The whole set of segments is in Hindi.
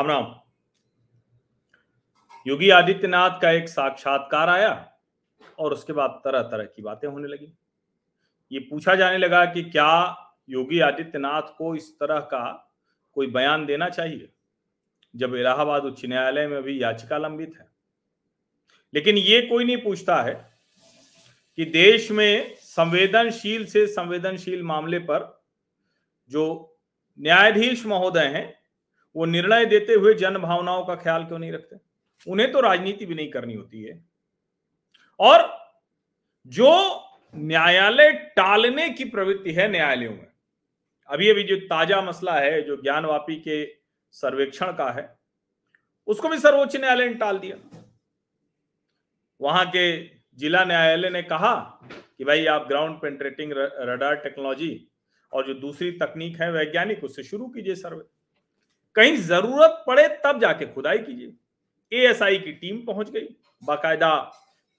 राम राम। योगी आदित्यनाथ का एक साक्षात्कार आया और उसके बाद तरह तरह की बातें होने लगी। ये पूछा जाने लगा कि क्या योगी आदित्यनाथ को इस तरह का कोई बयान देना चाहिए, जब इलाहाबाद उच्च न्यायालय में भी याचिका लंबित है। लेकिन ये कोई नहीं पूछता है कि देश में संवेदनशील से संवेदनशील मामले पर जो न्यायाधीश महोदय हैं वो निर्णय देते हुए जन भावनाओं का ख्याल क्यों नहीं रखते? उन्हें तो राजनीति भी नहीं करनी होती है। और जो न्यायालय टालने की प्रवृत्ति है न्यायालयों में, अभी अभी जो ताज़ा मसला है, जो ज्ञानवापी के सर्वेक्षण का है, उसको भी सर्वोच्च न्यायालय ने टाल दिया। वहाँ के जिला न्यायालय ने कहा कि भाई आप ग्राउंड पेंट्रेटिंग रडार टेक्नोलॉजी और जो दूसरी तकनीक है वैज्ञानिक, उससे शुरू कीजिए सर्वे। कहीं ज़रूरत पड़े तब जाके खुदाई कीजिए। एएसआई की टीम पहुँच गई, बाकायदा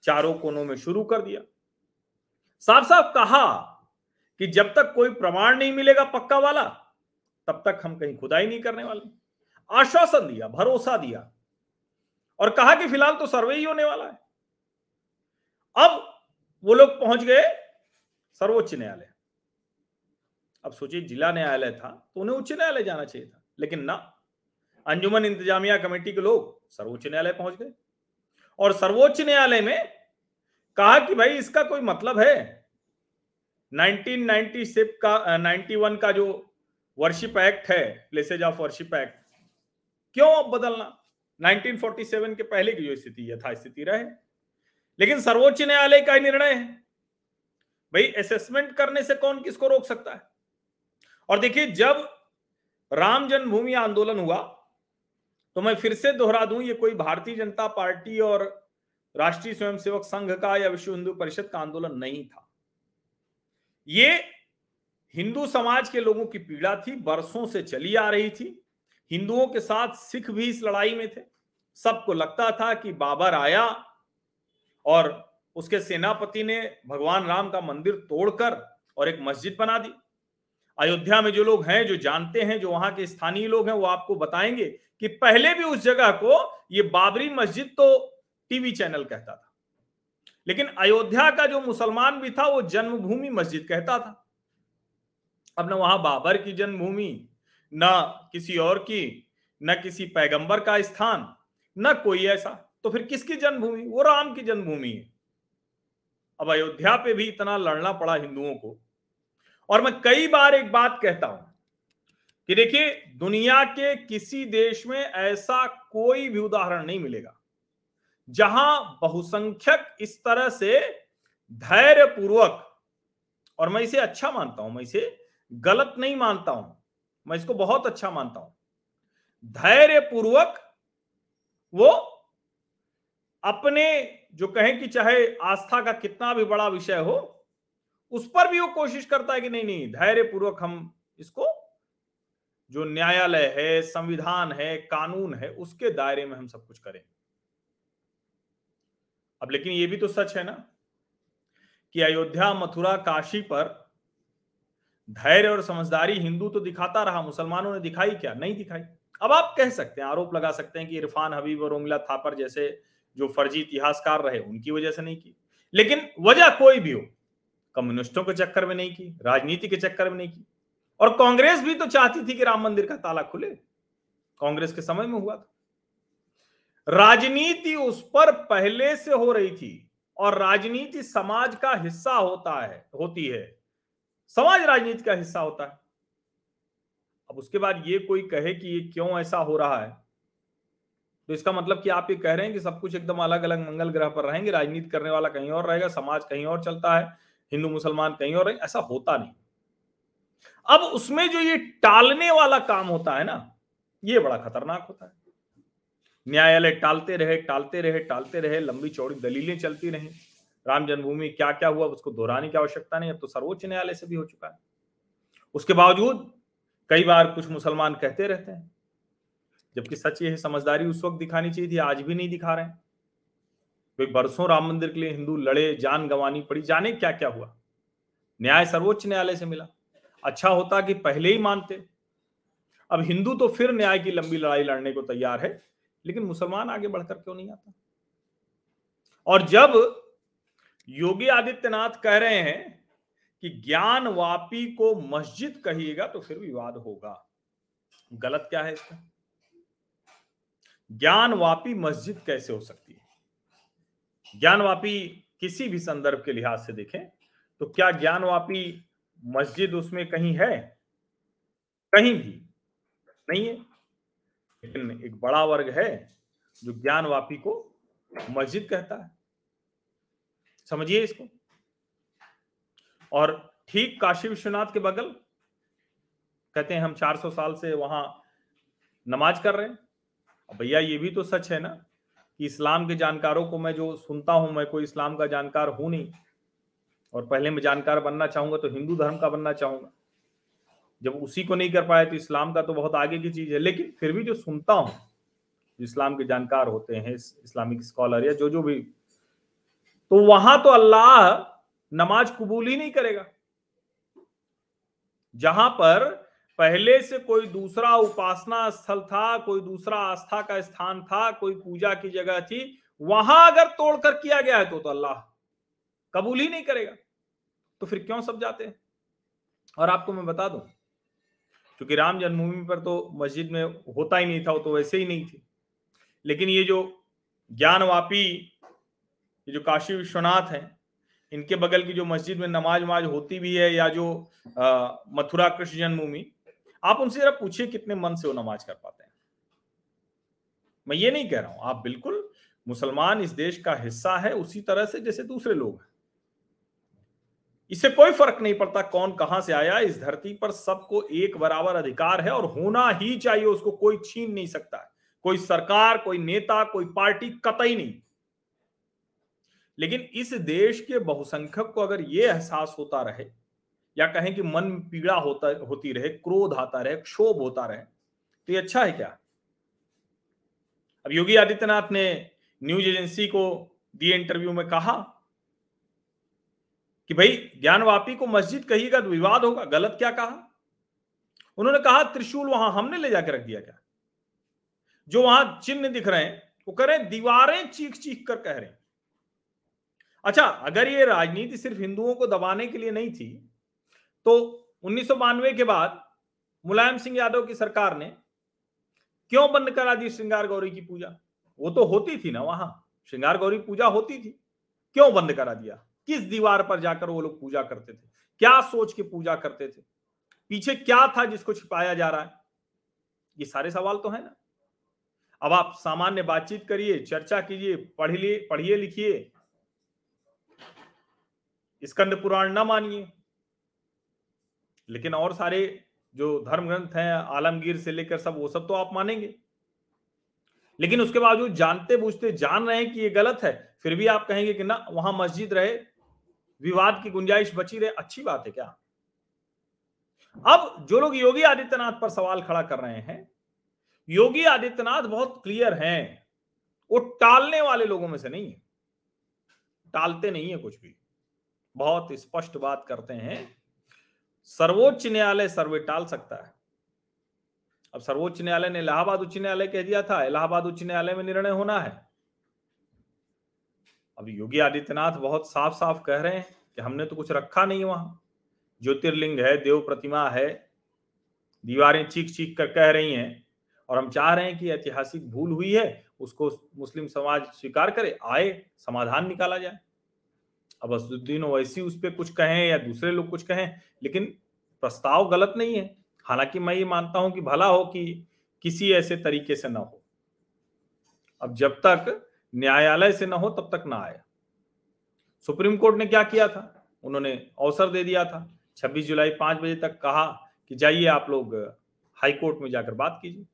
चारों कोनों में शुरू कर दिया। साफ़ साफ़ कहा कि जब तक कोई प्रमाण नहीं मिलेगा पक्का वाला, तब तक हम कहीं खुदाई नहीं करने वाले। आश्वासन दिया, भरोसा दिया और कहा कि फ़िलहाल तो सर्वे ही होने वाला है। अब वो लोग पहुँच गए सर्वोच्च न्यायालय। अब सोचिए, जिला न्यायालय था तो उन्हें उच्च न्यायालय जाना चाहिए था। लेकिन ना। अंजुमन इंतजामिया कमेटी के लोग सर्वोच्च न्यायालय पहुँच गए। और सर्वोच्च न्यायालय में कहा कि भाई इसका कोई मतलब है। 1996 का 91 का जो वर्शिप एक्ट है, प्लेसेज ऑफ़ वर्शिप एक्ट, क्यों अब बदलना? 1947 के पहले की जो स्थिति, यथास्थिति रहे। लेकिन सर्वोच्च न्यायालय का ही निर्णय है। भाई असेसमेंट करने से कौन किसको रोक सकता है? और देखिए, जब राम जन्मभूमि आंदोलन हुआ तो मैं फिर से दोहरा दूँ, ये कोई भारतीय जनता पार्टी और राष्ट्रीय स्वयंसेवक संघ का या विश्व हिंदू परिषद का आंदोलन नहीं था। ये हिंदू समाज के लोगों की पीड़ा थी, बरसों से चली आ रही थी। हिंदुओं के साथ सिख भी इस लड़ाई में थे। सबको लगता था कि बाबर आया और उसके सेनापति ने भगवान राम का मंदिर तोड़कर और एक मस्जिद बना दी। अयोध्या में जो लोग हैं, जो जानते हैं, जो वहाँ के स्थानीय लोग हैं, वो आपको बताएँगे कि पहले भी उस जगह को ये बाबरी मस्जिद तो टीवी चैनल कहता था। लेकिन अयोध्या का जो मुसलमान भी था, वो जन्मभूमि मस्जिद कहता था। अब न वहाँ बाबर की जन्मभूमि, न किसी और की, न किसी पैगंबर का स्थान, न कोई ऐसा। तो फिर किसकी जन्मभूमि? वो राम की जन्मभूमि है। अब अयोध्या पे भी इतना लड़ना पड़ा हिंदुओं को। और मैं कई बार एक बात कहता हूँ कि देखिए, दुनिया के किसी देश में ऐसा कोई भी उदाहरण नहीं मिलेगा, जहाँ बहुसंख्यक इस तरह से धैर्य पूर्वक और मैं इसे अच्छा मानता हूँ, मैं इसे गलत नहीं मानता हूँ, मैं इसको बहुत अच्छा मानता हूँ धैर्य पूर्वक वो अपने, जो कहें कि चाहे आस्था का कितना भी बड़ा विषय हो उस पर भी वो कोशिश करता है कि नहीं नहीं धैर्य पूर्वक हम इसको, जो न्यायालय है, संविधान है, कानून है, उसके दायरे में हम सब कुछ करें। अब लेकिन ये भी तो सच है ना कि अयोध्या, मथुरा, काशी पर धैर्य और समझदारी हिंदू तो दिखाता रहा, मुसलमानों ने दिखाई क्या? नहीं दिखाई। अब आप कह सकते हैं, आरोप लगा सकते हैं कि इरफान हबीब और उंगला थापर जैसे जो फर्जी इतिहासकार रहे, उनकी वजह से नहीं की। लेकिन वजह कोई भी हो कम्युनिस्टों के चक्कर में नहीं की, राजनीति के चक्कर में नहीं की। और कांग्रेस भी तो चाहती थी कि राम मंदिर का ताला खुले। कांग्रेस के समय में हुआ था। राजनीति उस पर पहले से हो रही थी और राजनीति समाज का हिस्सा होता है, होती है। समाज राजनीति का हिस्सा होता है। अब उसके बाद ये कोई कहे कि ये क्यों ऐसा हो रहा है? तो इसका मतलब कि आप ये कह रहे हैं कि सब कुछ एकदम अलग अलग मंगल ग्रह पर रहेंगे, राजनीति करने वाला कहीं और रहेगा, समाज कहीं और चलता है। हिंदू, मुसलमान कहीं और ऐसा होता नहीं। अब उसमें जो ये टालने वाला काम होता है ना, ये बड़ा खतरनाक होता है। न्यायालय टालते रहे टालते रहे टालते रहे, लंबी चौड़ी दलीलें चलती रही। राम जन्मभूमि क्या क्या हुआ, उसको दोहराने की आवश्यकता नहीं, अब तो सर्वोच्च न्यायालय से भी हो चुका है। उसके बावजूद कई बार कुछ मुसलमान कहते रहते हैं, जबकि सच ये समझदारी उस वक्त दिखानी चाहिए थी, आज भी नहीं दिखा रहे कोई बरसों राम मंदिर के लिए हिंदू लड़े, जान गंवानी पड़ी। जाने क्या क्या हुआ? न्याय सर्वोच्च न्यायालय से मिला। अच्छा होता कि पहले ही मानते। अब हिंदू तो फिर न्याय की लंबी लड़ाई लड़ने को तैयार है, लेकिन मुसलमान आगे बढ़कर क्यों नहीं आता? और जब योगी आदित्यनाथ कह रहे हैं कि ज्ञान वापी को मस्जिद कहिएगा तो फिर विवाद होगा। गलत क्या है इसका? ज्ञान वापी मस्जिद कैसे हो सकती है? ज्ञान वापी किसी भी संदर्भ के लिहाज से देखें तो क्या ज्ञान वापी मस्जिद उसमें कहीं है? कहीं भी नहीं है। लेकिन एक बड़ा वर्ग है जो ज्ञान वापी को मस्जिद कहता है। समझिए इसको। और ठीक काशी विश्वनाथ के बगल, कहते हैं हम 400 साल से वहाँ नमाज़ कर रहे हैं। भैया ये भी तो सच है ना? कि इस्लाम के जानकारों को मैं जो सुनता हूँ, मैं कोई इस्लाम का जानकार हूँ नहीं। और पहले मैं जानकार बनना चाहूँगा तो हिंदू धर्म का बनना चाहूँगा। जब उसी को नहीं कर पाए तो इस्लाम का तो बहुत आगे की चीज़ है। लेकिन फिर भी जो सुनता हूँ इस्लाम के जानकार होते हैं, इस्लामिक स्कॉलर या जो जो भी तो वहाँ तो अल्लाह नमाज़ कबूल ही नहीं करेगा। जहाँ पर पहले से कोई दूसरा उपासना स्थल था कोई दूसरा आस्था का स्थान था कोई पूजा की जगह थी वहाँ अगर तोड़कर किया गया है तो, तो अल्लाह कबूल ही नहीं करेगा। तो फिर क्यों सब जाते हैं? और आपको मैं बता दूँ क्योंकि राम जन्मभूमि पर तो मस्जिद में होता ही नहीं था वो तो वैसे ही नहीं थी। लेकिन ये जो ज्ञानवापी ये जो काशी विश्वनाथ है इनके बगल की जो मस्जिद में नमाज़ वमाज होती भी है या जो मथुरा कृष्ण जन्मभूमि आप उनसे जरा पूछिए कितने मन से वो नमाज़ कर पाते हैं। मैं ये नहीं कह रहा हूँ, आप बिल्कुल मुसलमान इस देश का हिस्सा है, उसी तरह से जैसे दूसरे लोग हैं। इससे कोई फ़र्क नहीं पड़ता कौन कहाँ से आया, इस धरती पर सबको एक बराबर अधिकार है और होना ही चाहिए, उसको कोई छीन नहीं सकता कोई सरकार, कोई नेता, कोई पार्टी कतई नहीं। लेकिन इस देश के बहुसंख्यक को अगर ये एहसास होता रहे या कहें कि मन पीड़ा होता, होती रहे, क्रोध आता रहे, क्षोभ होता रहे तो ये अच्छा है क्या? अब योगी आदित्यनाथ ने न्यूज़ एजेंसी को दिए इंटरव्यू में कहा कि भाई, ज्ञानवापी को मस्जिद कहिएगा तो विवाद होगा, गलत क्या कहा? उन्होंने कहा, त्रिशूल वहाँ हमने ले जाकर रख दिया क्या? जो वहाँ चिन्ह दिख रहे हैं, वो कह रहे हैं, दीवारें चीख चीख कर कह रहे हैं। अच्छा अगर ये राजनीति सिर्फ़ हिंदुओं को दबाने के लिए नहीं थी तो उन्नीस सौ बानवे के बाद मुलायम सिंह यादव की सरकार ने क्यों बंद करा दी श्रृंगार गौरी की पूजा? वो तो होती थी ना वहाँ। श्रृंगार गौरी पूजा होती थी। क्यों बंद करा दिया? किस दीवार पर जाकर वो लोग पूजा करते थे? क्या सोच के पूजा करते थे? पीछे क्या था जिसको छिपाया जा रहा है? ये सारे सवाल तो है ना। अब आप सामान्य बातचीत करिए, चर्चा कीजिए, पढ़िए पढ़िए लिखिए। स्कंद पुराण न मानिए। लेकिन और सारे जो धर्म ग्रंथ हैं, आलमगीर से लेकर सब, वो सब तो आप मानेंगे। लेकिन उसके बावजूद जानते बूझते जान रहे हैं कि ये गलत है, फिर भी आप कहेंगे कि ना, वहाँ मस्जिद रहे, विवाद की गुंजाइश बची रहे, अच्छी बात है क्या? अब जो लोग योगी आदित्यनाथ पर सवाल खड़ा कर रहे हैं, योगी आदित्यनाथ बहुत क्लियर हैं। वो टालने वाले लोगों में से नहीं है। टालते नहीं है कुछ भी। बहुत स्पष्ट बात करते हैं। सर्वोच्च न्यायालय सर्वे टाल सकता है। अब सर्वोच्च न्यायालय ने इलाहाबाद उच्च न्यायालय कह दिया था, इलाहाबाद उच्च न्यायालय में निर्णय होना है। अब योगी आदित्यनाथ बहुत साफ़ साफ़ कह रहे हैं कि हमने तो कुछ रखा नहीं वहाँ। ज्योतिर्लिंग है, देव प्रतिमा है, दीवारें चीख चीख कर कह रही हैं और हम चाह रहे हैं कि ऐतिहासिक भूल हुई है, उसको मुस्लिम समाज स्वीकार करे, आए, समाधान निकाला जाए। अब असदुद्दीन ओवैसी उस पर कुछ कहें या दूसरे लोग कुछ कहें, लेकिन प्रस्ताव गलत नहीं है। हालाँकि मैं ये मानता हूँ कि भला हो कि किसी ऐसे तरीके से ना हो। अब जब तक न्यायालय से ना हो, तब तक ना आए। सुप्रीम कोर्ट ने क्या किया था? उन्होंने अवसर दे दिया था। 26 जुलाई पाँच बजे तक कहा कि जाइए आप लोग हाई कोर्ट में जाकर बात कीजिए।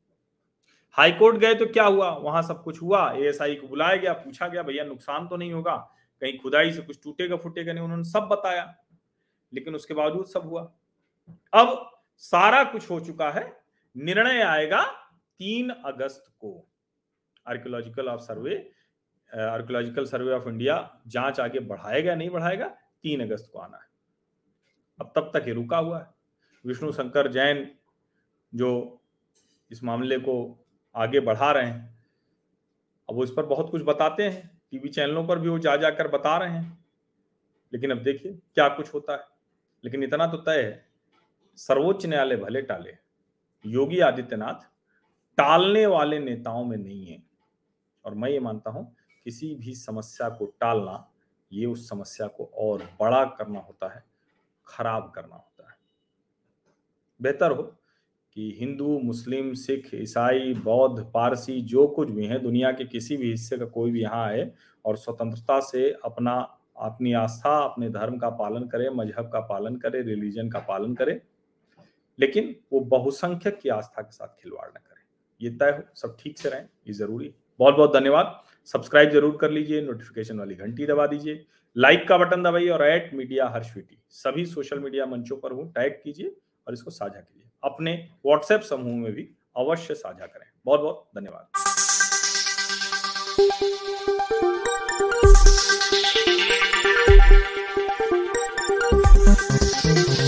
हाई कोर्ट गए तो क्या हुआ? वहाँ सब कुछ हुआ। एएसआई को बुलाया गया, पूछा गया, भैया, नुकसान तो नहीं होगा। कहीं खुदाई से कुछ टूटेगा, फूटेगा नहीं, उन्होंने सब बताया, लेकिन उसके बावजूद सब हुआ। अब सारा कुछ हो चुका है, निर्णय आएगा तीन अगस्त को। Archaeological of survey archaeological survey of India जाँच आगे बढ़ाएगा, नहीं बढ़ाएगा, तीन अगस्त को आना है। अब तब तक ये रुका हुआ है। विष्णु शंकर जैन जो इस मामले को आगे बढ़ा रहे हैं, अब वो इस पर बहुत कुछ बताते हैं। टीवी चैनलों पर भी वो जा जाकर बता रहे हैं। लेकिन अब देखिए, क्या कुछ होता है? लेकिन इतना तो तय है, सर्वोच्च न्यायालय भले टाले, योगी आदित्यनाथ टालने वाले नेताओं में नहीं है। और मैं ये मानता हूँ, किसी भी समस्या को टालना, ये उस समस्या को और बड़ा करना होता है, खराब करना होता है। बेहतर हो कि हिंदू, मुस्लिम, सिख, ईसाई, बौद्ध, पारसी, जो कुछ भी है, दुनिया के किसी भी हिस्से का कोई भी यहाँ आए और स्वतंत्रता से अपना, अपनी आस्था, अपने धर्म का पालन करे, मज़हब का पालन करे, रिलीजन का पालन करे, लेकिन वो बहुसंख्यक की आस्था के साथ खिलवाड़ न करे। ये तय हो, सब ठीक से रहें, ये ज़रूरी है। बहुत बहुत धन्यवाद। सब्सक्राइब ज़रूर कर लीजिए नोटिफिकेशन वाली घंटी दबा दीजिए लाइक का बटन दबाइए और एट मीडिया हर्षविटी सभी सोशल मीडिया मंचों पर हूँ टैग कीजिए और इसको साझा कीजिए। अपने व्हाट्सएप समूह में भी अवश्य साझा करें। बहुत बहुत धन्यवाद।